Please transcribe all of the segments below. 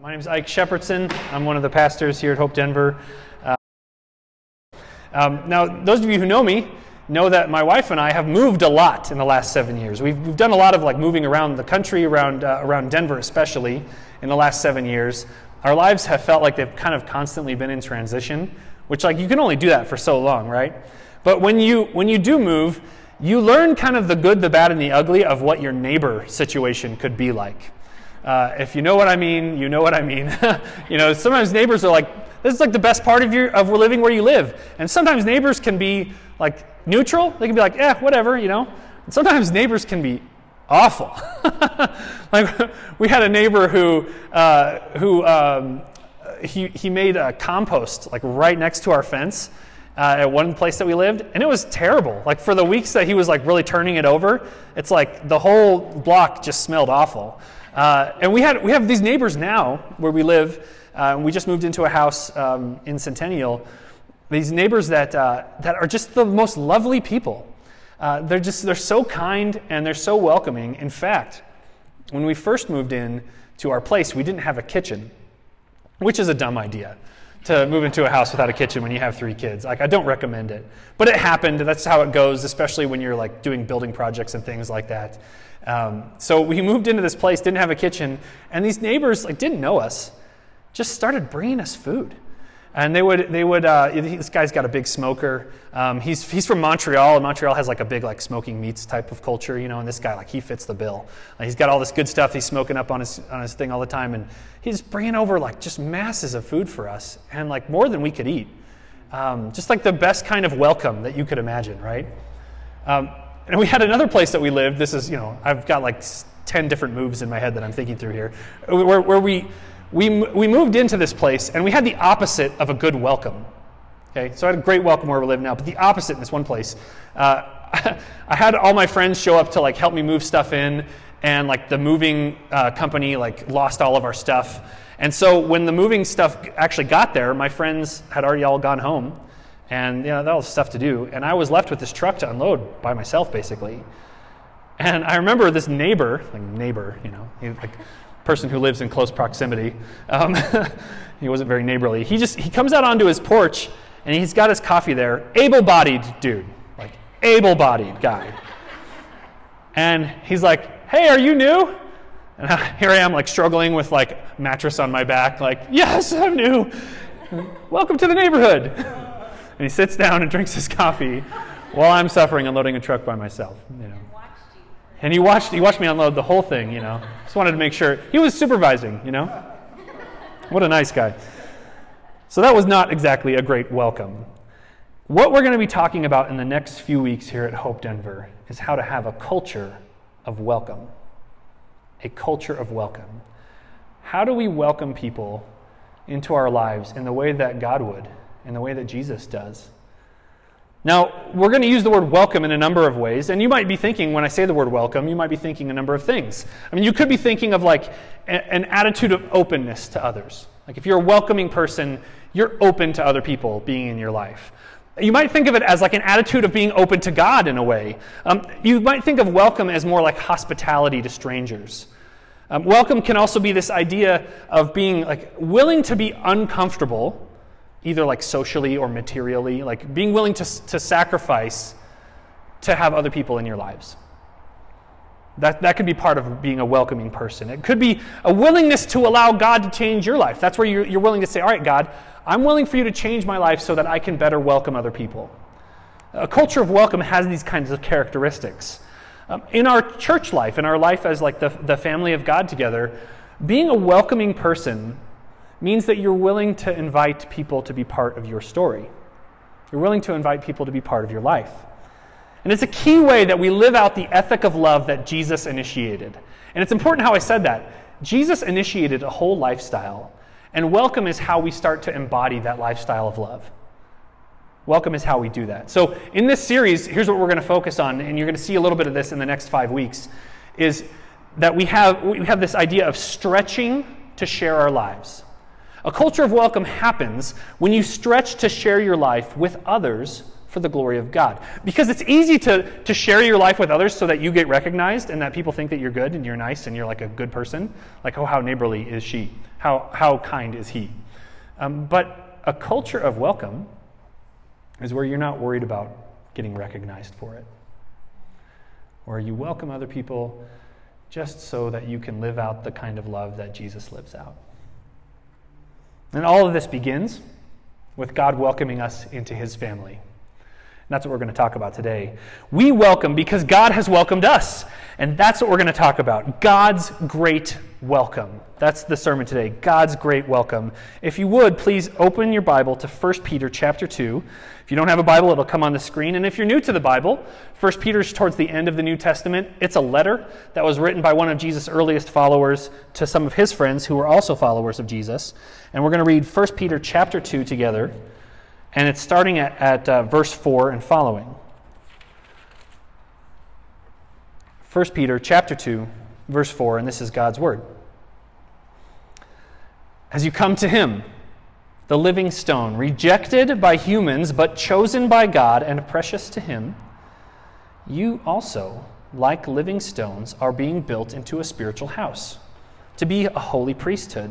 My name is Ike Shepardson. I'm one of the pastors here at Hope Denver. Uh, um, now, those of you who know me know that my wife and I have moved a lot in the last seven years. We've, we've done a lot of like moving around the country, around uh, around Denver especially, in the last seven years. Our lives have felt like they've kind of constantly been in transition, which like you can only do that for so long, right? But when you when you do move, you learn kind of the good, the bad, and the ugly of what your neighbor situation could be like. Uh, if you know what I mean, you know what I mean. you know, sometimes neighbors are like, this is like the best part of your of living where you live. And sometimes neighbors can be like neutral. They can be like, yeah, whatever, you know. And sometimes neighbors can be awful. like we had a neighbor who uh, who um, he he made a compost like right next to our fence. Uh, at one place that we lived, and it was terrible. Like for the weeks that he was like really turning it over, it's like the whole block just smelled awful. Uh, and we, had, we have these neighbors now where we live. Uh, we just moved into a house um, in Centennial. These neighbors that, uh, that are just the most lovely people. Uh, they're just they're so kind and they're so welcoming. In fact, when we first moved in to our place, we didn't have a kitchen, which is a dumb idea to move into a house without a kitchen when you have three kids. Like I don't recommend it, but it happened. That's how it goes, especially when you're like doing building projects and things like that. Um, so we moved into this place, didn't have a kitchen, and these neighbors like didn't know us, just started bringing us food. And they would, they would. Uh, this guy's got a big smoker. Um, he's he's from Montreal, and Montreal has like a big like smoking meats type of culture, you know. And this guy like he fits the bill. Like, he's got all this good stuff. He's smoking up on his on his thing all the time, and he's bringing over like just masses of food for us, and like more than we could eat. Um, just like the best kind of welcome that you could imagine, right? Um, and we had another place that we lived. This is, you know, I've got like 10 different moves in my head that I'm thinking through here, where, where we, we, we moved into this place and we had the opposite of a good welcome. Okay, so I had a great welcome where we live now, but the opposite in this one place. Uh, I had all my friends show up to like help me move stuff in, and like the moving uh, company like lost all of our stuff. And so when the moving stuff actually got there, my friends had already all gone home and you know that was stuff to do and i was left with this truck to unload by myself basically and i remember this neighbor like neighbor you know like person who lives in close proximity. Um, he wasn't very neighborly. He just he comes out onto his porch and he's got his coffee there. Able-bodied dude. Like able-bodied guy. And he's like hey are you new? And here i am like struggling with like mattress on my back like yes i'm new. Welcome to the neighborhood. And he sits down and drinks his coffee while I'm suffering unloading a truck by myself. You know. And he watched he watched me unload the whole thing, you know. Just wanted to make sure he was supervising, you know. What a nice guy. So that was not exactly a great welcome. What we're going to be talking about in the next few weeks here at Hope Denver is how to have a culture of welcome. A culture of welcome. How do we welcome people into our lives in the way that God would? in the way that Jesus does. Now, we're going to use the word welcome in a number of ways, and you might be thinking, when I say the word welcome, you might be thinking a number of things. I mean, you could be thinking of like a, an attitude of openness to others. Like if you're a welcoming person, you're open to other people being in your life. You might think of it as like an attitude of being open to God in a way. Um, you might think of welcome as more like hospitality to strangers. Um, welcome can also be this idea of being like willing to be uncomfortable either like socially or materially, like being willing to, to sacrifice to have other people in your lives. That, that could be part of being a welcoming person. It could be a willingness to allow God to change your life. That's where you're, you're willing to say, All right, God, I'm willing for you to change my life so that I can better welcome other people. A culture of welcome has these kinds of characteristics. Um, in our church life, in our life as like the, the family of God together, being a welcoming person means that you're willing to invite people to be part of your story. You're willing to invite people to be part of your life. And it's a key way that we live out the ethic of love that Jesus initiated. And it's important how I said that. Jesus initiated a whole lifestyle, and welcome is how we start to embody that lifestyle of love. Welcome is how we do that. So, in this series, here's what we're going to focus on, and you're going to see a little bit of this in the next five weeks, is that we have, we have this idea of stretching to share our lives. A culture of welcome happens when you stretch to share your life with others for the glory of God. Because it's easy to, to share your life with others so that you get recognized and that people think that you're good and you're nice and you're like a good person. Like, oh, how neighborly is she? How, how kind is he? Um, but a culture of welcome is where you're not worried about getting recognized for it, where you welcome other people just so that you can live out the kind of love that Jesus lives out. And all of this begins with God welcoming us into his family. And that's what we're going to talk about today. We welcome because God has welcomed us. And that's what we're going to talk about God's great welcome. That's the sermon today. God's great welcome. If you would, please open your Bible to 1 Peter chapter 2. If you don't have a Bible, it'll come on the screen. And if you're new to the Bible, 1 Peter's towards the end of the New Testament. It's a letter that was written by one of Jesus' earliest followers to some of his friends who were also followers of Jesus. And we're going to read 1 Peter chapter 2 together. And it's starting at, at uh, verse 4 and following. 1 Peter chapter 2, verse 4, and this is God's word. As you come to him, the living stone, rejected by humans but chosen by God and precious to him, you also, like living stones, are being built into a spiritual house, to be a holy priesthood,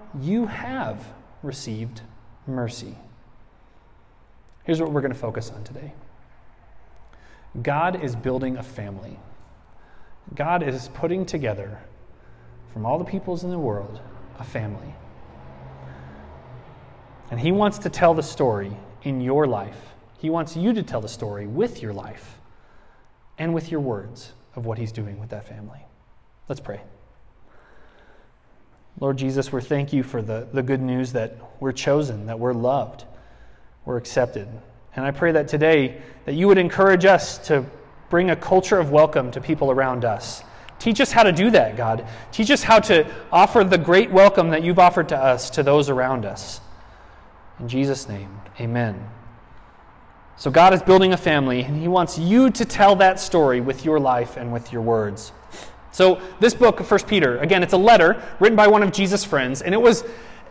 you have received mercy. Here's what we're going to focus on today God is building a family. God is putting together from all the peoples in the world a family. And He wants to tell the story in your life. He wants you to tell the story with your life and with your words of what He's doing with that family. Let's pray. Lord Jesus, we thank you for the, the good news that we're chosen, that we're loved, we're accepted. And I pray that today that you would encourage us to bring a culture of welcome to people around us. Teach us how to do that, God. Teach us how to offer the great welcome that you've offered to us to those around us. In Jesus' name, amen. So, God is building a family, and He wants you to tell that story with your life and with your words. So, this book of 1 Peter, again, it's a letter written by one of Jesus' friends, and it was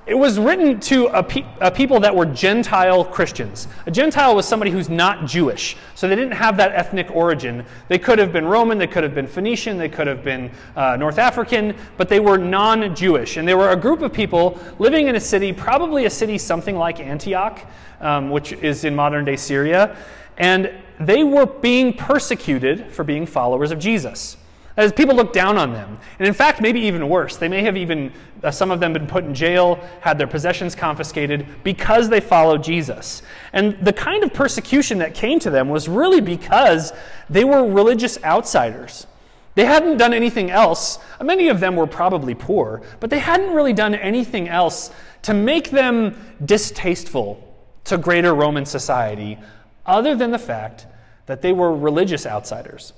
it was written to a, pe- a, people that were Gentile Christians. A Gentile was somebody who's not Jewish, so they didn't have that ethnic origin. They could have been Roman, they could have been Phoenician, they could have been uh, North African, but they were non Jewish. And they were a group of people living in a city, probably a city something like Antioch, um, which is in modern day Syria. And they were being persecuted for being followers of Jesus. As people look down on them. And in fact, maybe even worse. They may have even, uh, some of them, been put in jail, had their possessions confiscated because they followed Jesus. And the kind of persecution that came to them was really because they were religious outsiders. They hadn't done anything else. Many of them were probably poor, but they hadn't really done anything else to make them distasteful to greater Roman society other than the fact that they were religious outsiders.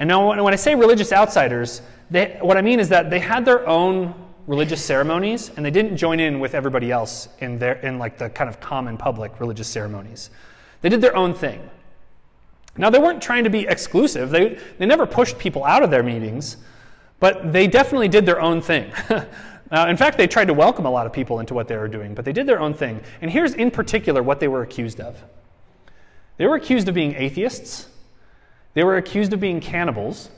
And now, when I say religious outsiders, they, what I mean is that they had their own religious ceremonies, and they didn't join in with everybody else in their in like the kind of common public religious ceremonies. They did their own thing. Now they weren't trying to be exclusive. They they never pushed people out of their meetings, but they definitely did their own thing. uh, in fact, they tried to welcome a lot of people into what they were doing, but they did their own thing. And here's in particular what they were accused of. They were accused of being atheists they were accused of being cannibals,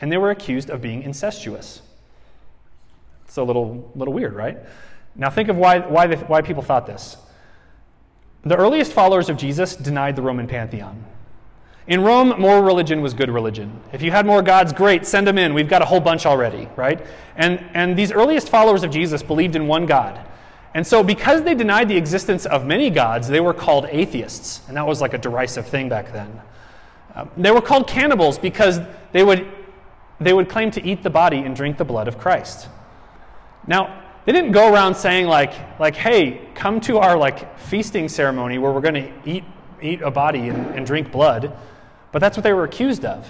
and they were accused of being incestuous. It's a little, little weird, right? Now, think of why, why, the, why people thought this. The earliest followers of Jesus denied the Roman pantheon. In Rome, more religion was good religion. If you had more gods, great, send them in. We've got a whole bunch already, right? And, and these earliest followers of Jesus believed in one God. And so, because they denied the existence of many gods, they were called atheists. And that was like a derisive thing back then. They were called cannibals because they would, they would claim to eat the body and drink the blood of Christ. Now, they didn't go around saying like, like hey, come to our like feasting ceremony where we're going to eat, eat a body and, and drink blood. But that's what they were accused of.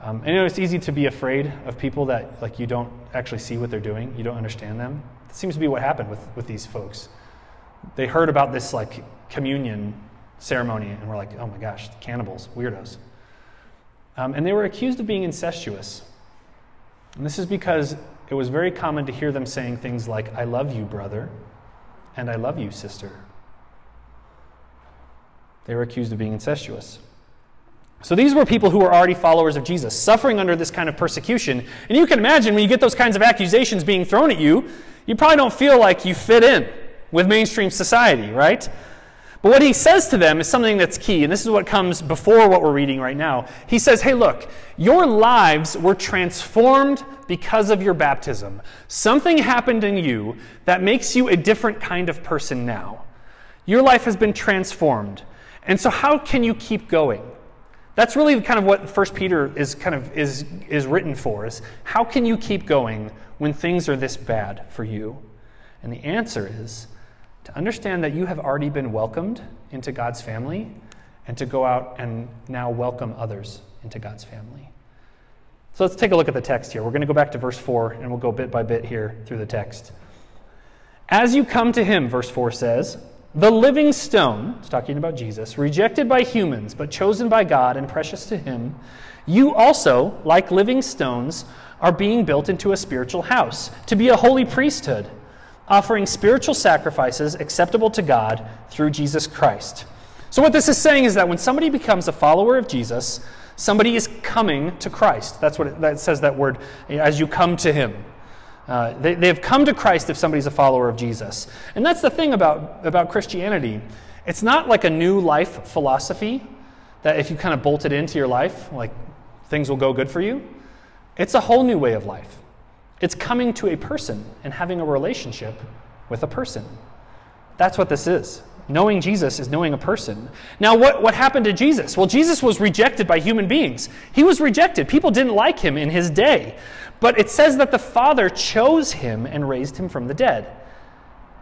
Um, and you know, it's easy to be afraid of people that like you don't actually see what they're doing, you don't understand them. That seems to be what happened with, with these folks. They heard about this like communion ceremony and we're like, oh my gosh, cannibals, weirdos. Um, and they were accused of being incestuous. And this is because it was very common to hear them saying things like, I love you, brother, and I love you, sister. They were accused of being incestuous. So these were people who were already followers of Jesus, suffering under this kind of persecution. And you can imagine when you get those kinds of accusations being thrown at you, you probably don't feel like you fit in with mainstream society, right? But what he says to them is something that's key, and this is what comes before what we're reading right now. He says, Hey, look, your lives were transformed because of your baptism. Something happened in you that makes you a different kind of person now. Your life has been transformed. And so, how can you keep going? That's really kind of what First Peter is kind of is, is written for is how can you keep going when things are this bad for you? And the answer is to understand that you have already been welcomed into God's family and to go out and now welcome others into God's family. So let's take a look at the text here. We're going to go back to verse 4 and we'll go bit by bit here through the text. As you come to him, verse 4 says, the living stone, it's talking about Jesus, rejected by humans, but chosen by God and precious to Him, you also, like living stones, are being built into a spiritual house, to be a holy priesthood, offering spiritual sacrifices acceptable to God through Jesus Christ. So, what this is saying is that when somebody becomes a follower of Jesus, somebody is coming to Christ. That's what it, that says that word, as you come to Him. Uh, they, they have come to Christ if somebody's a follower of Jesus. And that's the thing about, about Christianity. It's not like a new life philosophy that if you kind of bolt it into your life, like things will go good for you. It's a whole new way of life. It's coming to a person and having a relationship with a person. That's what this is. Knowing Jesus is knowing a person. Now, what, what happened to Jesus? Well, Jesus was rejected by human beings. He was rejected. People didn't like him in his day. But it says that the Father chose him and raised him from the dead.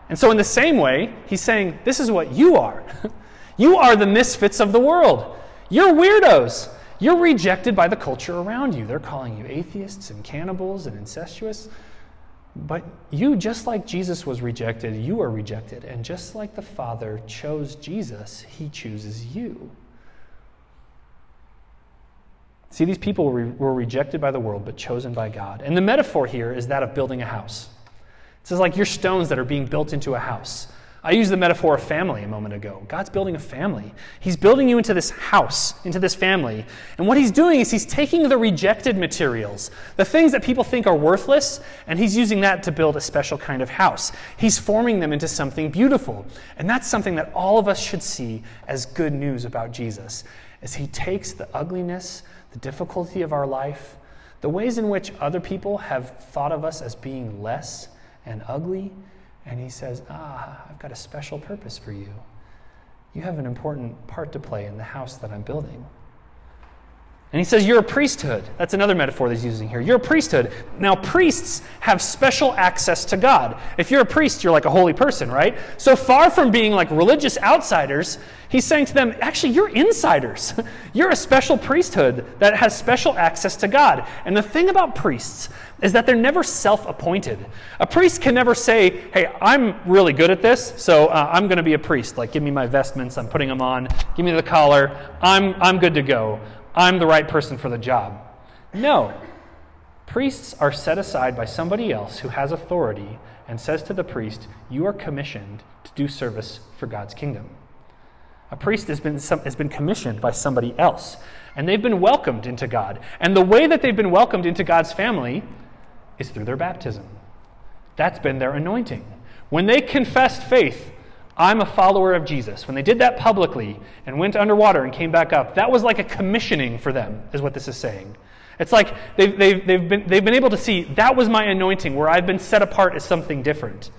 And so, in the same way, he's saying, This is what you are. you are the misfits of the world. You're weirdos. You're rejected by the culture around you. They're calling you atheists and cannibals and incestuous. But you, just like Jesus was rejected, you are rejected. And just like the Father chose Jesus, he chooses you. See, these people were, rejected by the world, but chosen by God. And the metaphor here is that of building a house. It says, like, you're stones that are being built into a house. I used the metaphor of family a moment ago. God's building a family. He's building you into this house, into this family. And what he's doing is he's taking the rejected materials, the things that people think are worthless, and he's using that to build a special kind of house. He's forming them into something beautiful. And that's something that all of us should see as good news about Jesus. As he takes the ugliness, the difficulty of our life, the ways in which other people have thought of us as being less and ugly, and he says, Ah, I've got a special purpose for you. You have an important part to play in the house that I'm building. And he says, You're a priesthood. That's another metaphor that he's using here. You're a priesthood. Now, priests have special access to God. If you're a priest, you're like a holy person, right? So far from being like religious outsiders, he's saying to them, Actually, you're insiders. you're a special priesthood that has special access to God. And the thing about priests is that they're never self appointed. A priest can never say, Hey, I'm really good at this, so uh, I'm going to be a priest. Like, give me my vestments, I'm putting them on, give me the collar, I'm, I'm good to go. I'm the right person for the job. No. Priests are set aside by somebody else who has authority and says to the priest, You are commissioned to do service for God's kingdom. A priest has been, has been commissioned by somebody else, and they've been welcomed into God. And the way that they've been welcomed into God's family is through their baptism. That's been their anointing. When they confessed faith I'm a follower of Jesus. When they did that publicly and went underwater and came back up, that was like a commissioning for them, is what this is saying. It's like they've, they've, they've, been, they've been able to see that was my anointing, where I've been set apart as something different.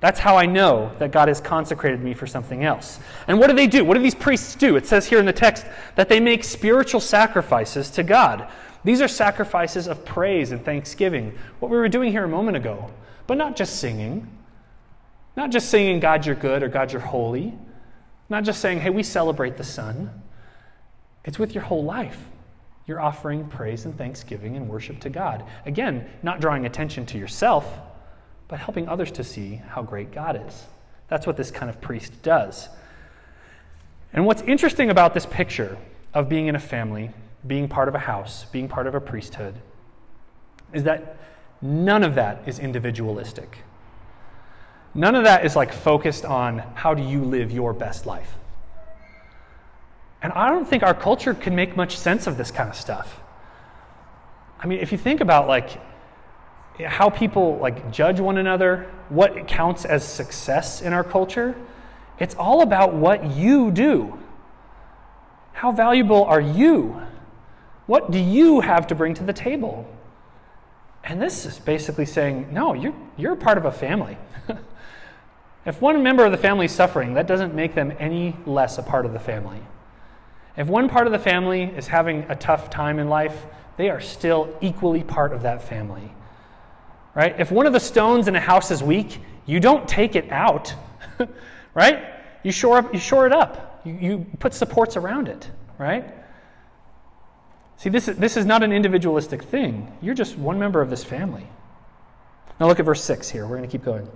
That's how I know that God has consecrated me for something else. And what do they do? What do these priests do? It says here in the text that they make spiritual sacrifices to God. These are sacrifices of praise and thanksgiving, what we were doing here a moment ago. But not just singing, not just singing, God, you're good or God, you're holy, not just saying, hey, we celebrate the Son. It's with your whole life. You're offering praise and thanksgiving and worship to God. Again, not drawing attention to yourself but helping others to see how great God is. That's what this kind of priest does. And what's interesting about this picture of being in a family, being part of a house, being part of a priesthood, is that none of that is individualistic. None of that is like focused on how do you live your best life. And I don't think our culture can make much sense of this kind of stuff. I mean, if you think about like how people like judge one another, what counts as success in our culture, it's all about what you do. How valuable are you? What do you have to bring to the table? And this is basically saying, no, you're, you're part of a family. if one member of the family is suffering, that doesn't make them any less a part of the family. If one part of the family is having a tough time in life, they are still equally part of that family right? If one of the stones in a house is weak, you don't take it out, right? You shore, up, you shore it up. You, you put supports around it, right? See, this is, this is not an individualistic thing. You're just one member of this family. Now look at verse 6 here. We're going to keep going.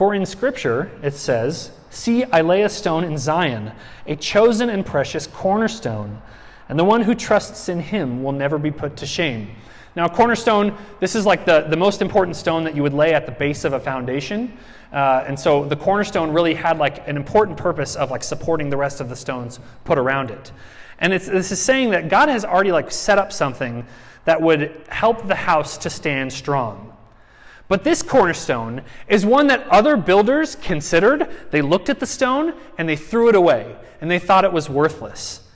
For in Scripture it says, See, I lay a stone in Zion, a chosen and precious cornerstone, and the one who trusts in him will never be put to shame. Now, cornerstone, this is like the, the most important stone that you would lay at the base of a foundation. Uh, and so the cornerstone really had like an important purpose of like supporting the rest of the stones put around it. And this is saying that God has already like set up something that would help the house to stand strong. But this cornerstone is one that other builders considered. They looked at the stone and they threw it away and they thought it was worthless.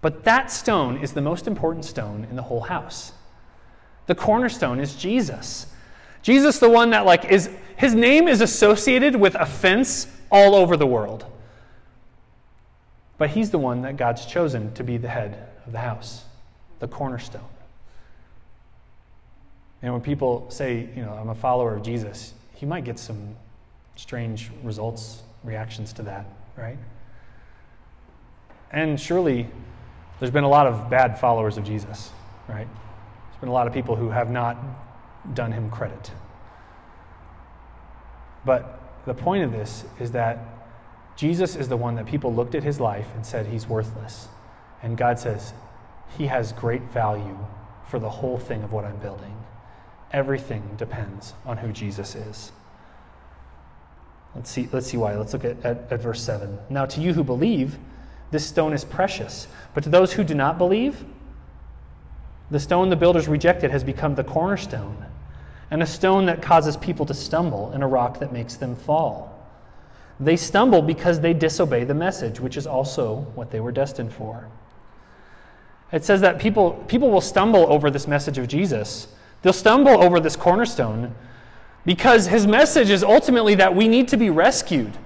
But that stone is the most important stone in the whole house. The cornerstone is Jesus. Jesus, the one that, like, is his name is associated with offense all over the world. But he's the one that God's chosen to be the head of the house, the cornerstone. And when people say, you know, I'm a follower of Jesus, you might get some strange results, reactions to that, right? And surely there's been a lot of bad followers of Jesus, right? There's been a lot of people who have not done him credit. But the point of this is that Jesus is the one that people looked at his life and said he's worthless. And God says he has great value for the whole thing of what I'm building. Everything depends on who Jesus is. Let's see, let's see why. Let's look at, at, at verse 7. Now, to you who believe, this stone is precious. But to those who do not believe, the stone the builders rejected has become the cornerstone, and a stone that causes people to stumble, and a rock that makes them fall. They stumble because they disobey the message, which is also what they were destined for. It says that people, people will stumble over this message of Jesus. They'll stumble over this cornerstone because his message is ultimately that we need to be rescued.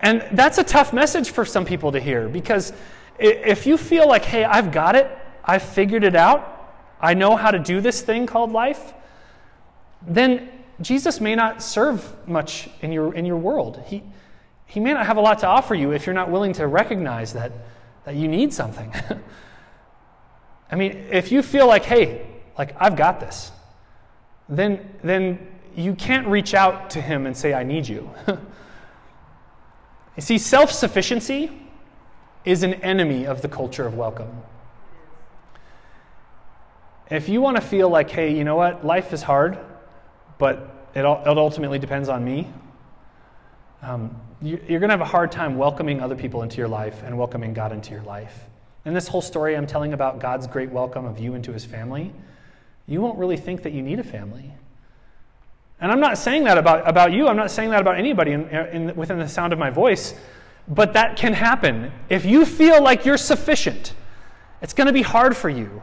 And that's a tough message for some people to hear because if you feel like, hey, I've got it, I've figured it out, I know how to do this thing called life, then Jesus may not serve much in your, in your world. He, he may not have a lot to offer you if you're not willing to recognize that, that you need something. I mean, if you feel like, hey, like I've got this, then, then you can't reach out to him and say, I need you. you see, self sufficiency is an enemy of the culture of welcome. If you want to feel like, hey, you know what, life is hard, but it, all it ultimately depends on me, um, you, you're going to have a hard time welcoming other people into your life and welcoming God into your life. In this whole story I'm telling about God's great welcome of you into his family, you won't really think that you need a family. And I'm not saying that about, about you, I'm not saying that about anybody in, in, within the sound of my voice, but that can happen. If you feel like you're sufficient, it's going to be hard for you.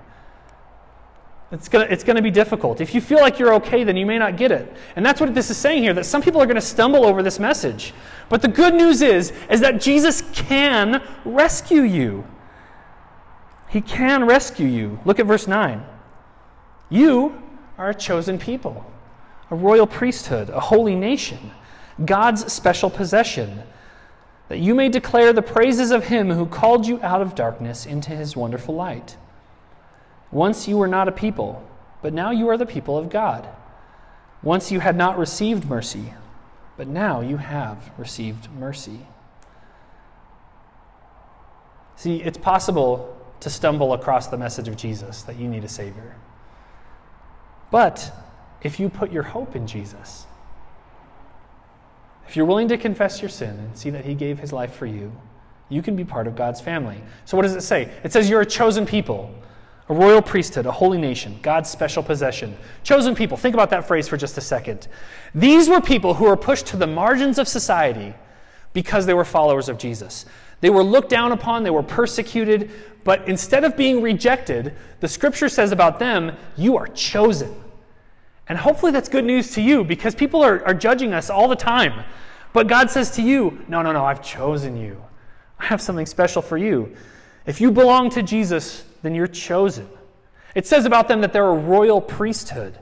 It's going to, it's going to be difficult. If you feel like you're okay, then you may not get it. And that's what this is saying here that some people are going to stumble over this message. But the good news is, is that Jesus can rescue you. He can rescue you. Look at verse 9. You are a chosen people, a royal priesthood, a holy nation, God's special possession, that you may declare the praises of him who called you out of darkness into his wonderful light. Once you were not a people, but now you are the people of God. Once you had not received mercy, but now you have received mercy. See, it's possible to stumble across the message of Jesus that you need a Savior. But if you put your hope in Jesus, if you're willing to confess your sin and see that He gave His life for you, you can be part of God's family. So, what does it say? It says you're a chosen people a royal priesthood, a holy nation, God's special possession. Chosen people. Think about that phrase for just a second. These were people who were pushed to the margins of society because they were followers of Jesus. They were looked down upon, they were persecuted, but instead of being rejected, the scripture says about them, you are chosen. And hopefully that's good news to you because people are, are judging us all the time. But God says to you, no, no, no, I've chosen you. I have something special for you. If you belong to Jesus, then you're chosen. It says about them that they're a royal priesthood.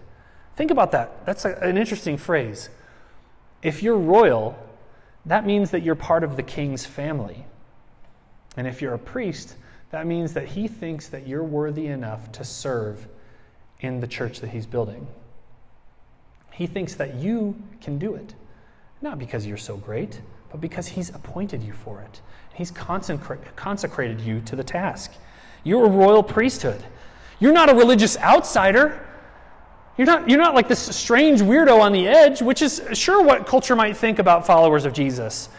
Think about that. That's a, an interesting phrase. If you're royal, that means that you're part of the king's family. And if you're a priest, that means that he thinks that you're worthy enough to serve in the church that he's building. He thinks that you can do it, not because you're so great, but because he's appointed you for it. He's consecrated you to the task. You're a royal priesthood. You're not a religious outsider. You're not, you're not like this strange weirdo on the edge, which is sure what culture might think about followers of Jesus.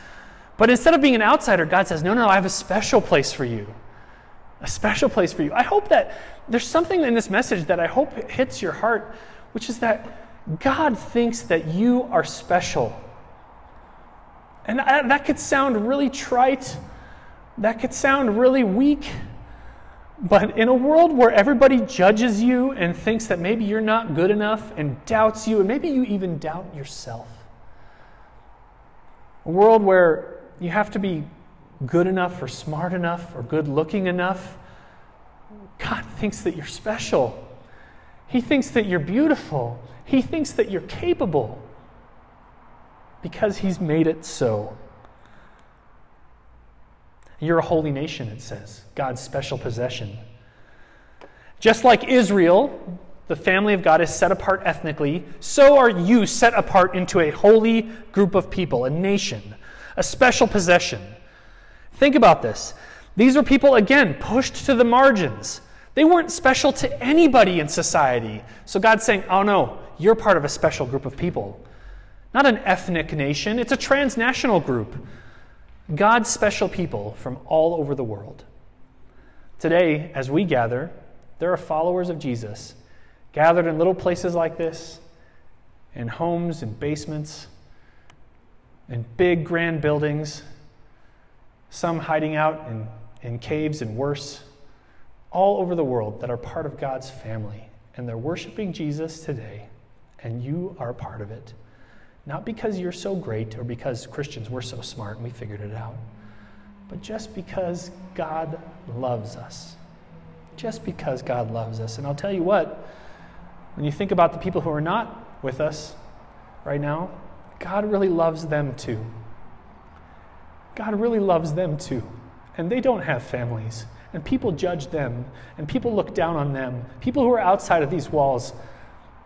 But instead of being an outsider, God says, No, no, I have a special place for you. A special place for you. I hope that there's something in this message that I hope hits your heart, which is that God thinks that you are special. And that could sound really trite, that could sound really weak. But in a world where everybody judges you and thinks that maybe you're not good enough and doubts you, and maybe you even doubt yourself, a world where you have to be good enough or smart enough or good looking enough, God thinks that you're special. He thinks that you're beautiful. He thinks that you're capable because He's made it so. You're a holy nation, it says, God's special possession. Just like Israel, the family of God is set apart ethnically, so are you set apart into a holy group of people, a nation, a special possession. Think about this. These were people, again, pushed to the margins. They weren't special to anybody in society. So God's saying, oh no, you're part of a special group of people. Not an ethnic nation, it's a transnational group. God's special people from all over the world. Today, as we gather, there are followers of Jesus gathered in little places like this, in homes and basements, in big, grand buildings, some hiding out in, in caves and worse, all over the world that are part of God's family. And they're worshiping Jesus today, and you are part of it. Not because you're so great or because Christians, we're so smart and we figured it out, but just because God loves us. Just because God loves us. And I'll tell you what, when you think about the people who are not with us right now, God really loves them too. God really loves them too. And they don't have families. And people judge them. And people look down on them. People who are outside of these walls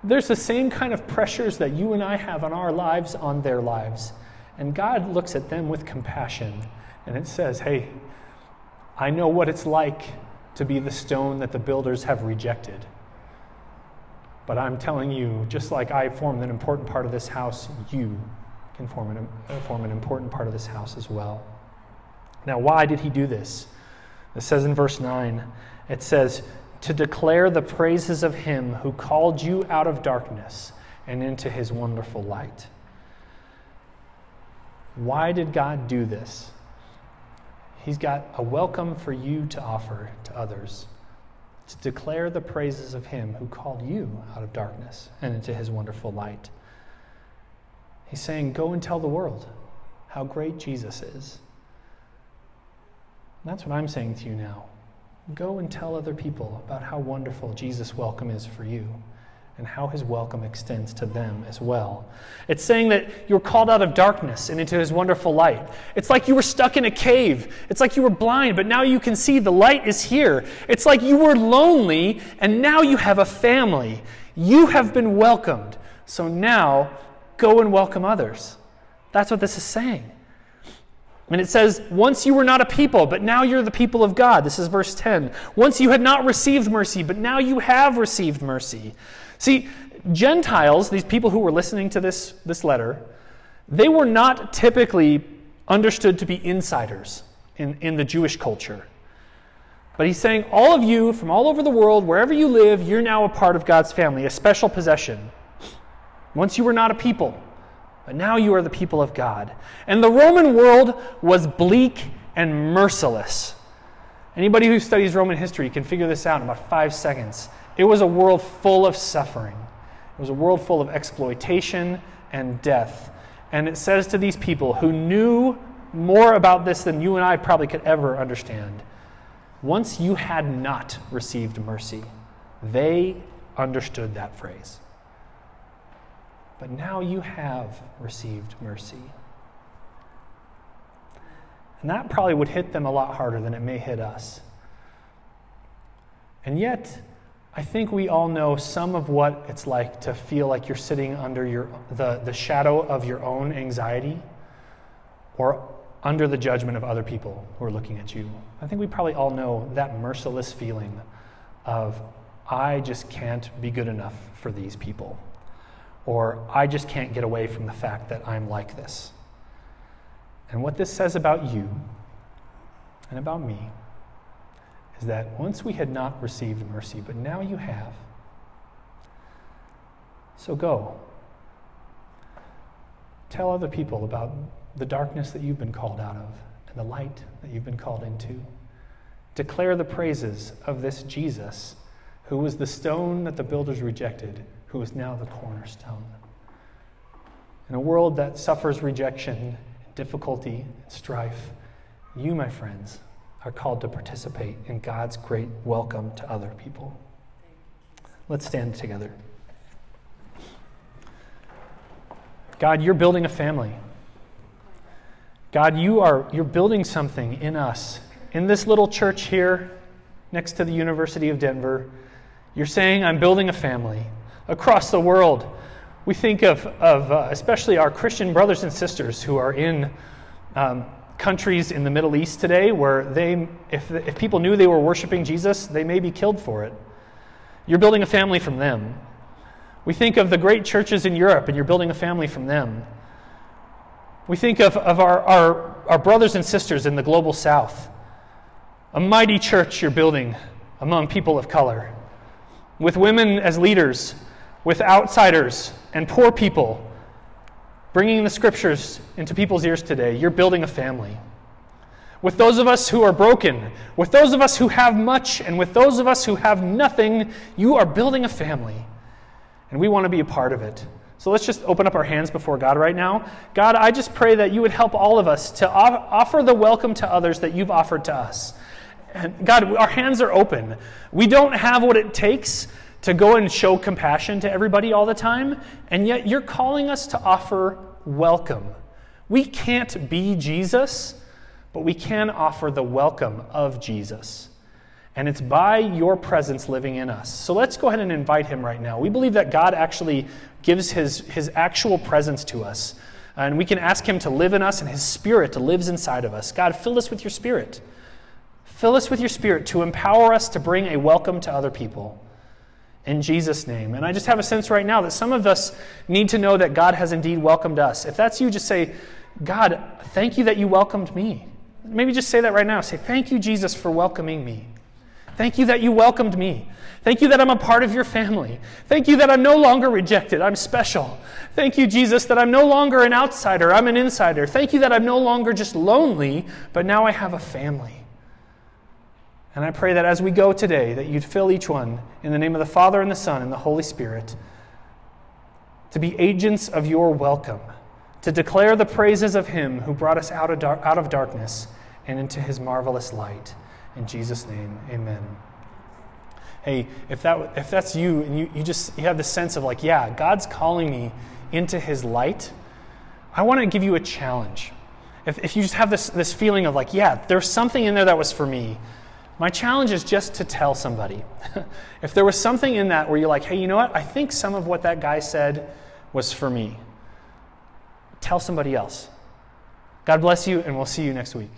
there's the same kind of pressures that you and I have on our lives on their lives. And God looks at them with compassion and it says, Hey, I know what it's like to be the stone that the builders have rejected. But I'm telling you, just like I formed an important part of this house, you can form an, form an important part of this house as well. Now, why did he do this? It says in verse 9, it says, to declare the praises of him who called you out of darkness and into his wonderful light. Why did God do this? He's got a welcome for you to offer to others, to declare the praises of him who called you out of darkness and into his wonderful light. He's saying, Go and tell the world how great Jesus is. And that's what I'm saying to you now. Go and tell other people about how wonderful Jesus' welcome is for you and how his welcome extends to them as well. It's saying that you're called out of darkness and into his wonderful light. It's like you were stuck in a cave. It's like you were blind, but now you can see the light is here. It's like you were lonely and now you have a family. You have been welcomed. So now go and welcome others. That's what this is saying. And it says, Once you were not a people, but now you're the people of God. This is verse 10. Once you had not received mercy, but now you have received mercy. See, Gentiles, these people who were listening to this, this letter, they were not typically understood to be insiders in, in the Jewish culture. But he's saying, all of you from all over the world, wherever you live, you're now a part of God's family, a special possession. Once you were not a people, but now you are the people of God. And the Roman world was bleak and merciless. Anybody who studies Roman history can figure this out in about five seconds. It was a world full of suffering, it was a world full of exploitation and death. And it says to these people who knew more about this than you and I probably could ever understand once you had not received mercy, they understood that phrase. But now you have received mercy. And that probably would hit them a lot harder than it may hit us. And yet, I think we all know some of what it's like to feel like you're sitting under your, the, the shadow of your own anxiety or under the judgment of other people who are looking at you. I think we probably all know that merciless feeling of, I just can't be good enough for these people. Or I just can't get away from the fact that I'm like this. And what this says about you and about me is that once we had not received mercy, but now you have. So go. Tell other people about the darkness that you've been called out of and the light that you've been called into. Declare the praises of this Jesus, who was the stone that the builders rejected, who is now the cornerstone. In a world that suffers rejection, difficulty, and strife, you, my friends, are called to participate in God's great welcome to other people. Let's stand together. God, you're building a family. God, you are you're building something in us. In this little church here next to the University of Denver, you're saying, I'm building a family. Across the world, we think of, of uh, especially our Christian brothers and sisters who are in um, countries in the Middle East today where they, if, if people knew they were worshiping Jesus, they may be killed for it. You're building a family from them. We think of the great churches in Europe, and you're building a family from them. We think of, of our, our, our brothers and sisters in the global south, a mighty church you're building among people of color, with women as leaders, with outsiders and poor people bringing the scriptures into people's ears today, you're building a family. With those of us who are broken, with those of us who have much, and with those of us who have nothing, you are building a family. And we want to be a part of it. So let's just open up our hands before God right now. God, I just pray that you would help all of us to offer the welcome to others that you've offered to us. And God, our hands are open. We don't have what it takes to go and show compassion to everybody all the time, and yet you're calling us to offer welcome. We can't be Jesus, but we can offer the welcome of Jesus. And it's by your presence living in us. So let's go ahead and invite him right now. We believe that God actually gives his, his actual presence to us. And we can ask him to live in us, and his spirit lives inside of us. God, fill us with your spirit. Fill us with your spirit to empower us to bring a welcome to other people in Jesus' name. And I just have a sense right now that some of us need to know that God has indeed welcomed us. If that's you, just say, God, thank you that you welcomed me. Maybe just say that right now. Say, Thank you, Jesus, for welcoming me. Thank you that you welcomed me. Thank you that I'm a part of your family. Thank you that I'm no longer rejected. I'm special. Thank you, Jesus, that I'm no longer an outsider. I'm an insider. Thank you that I'm no longer just lonely, but now I have a family. And I pray that as we go today, that you'd fill each one in the name of the Father and the Son and the Holy Spirit to be agents of your welcome, to declare the praises of Him who brought us out of, dar- out of darkness and into His marvelous light. In Jesus' name, amen. Hey, if, that, if that's you and you, you just you have the sense of like, yeah, God's calling me into His light, I want to give you a challenge. If, if you just have this, this feeling of like, yeah, there's something in there that was for me, my challenge is just to tell somebody. if there was something in that where you're like, hey, you know what? I think some of what that guy said was for me. Tell somebody else. God bless you, and we'll see you next week.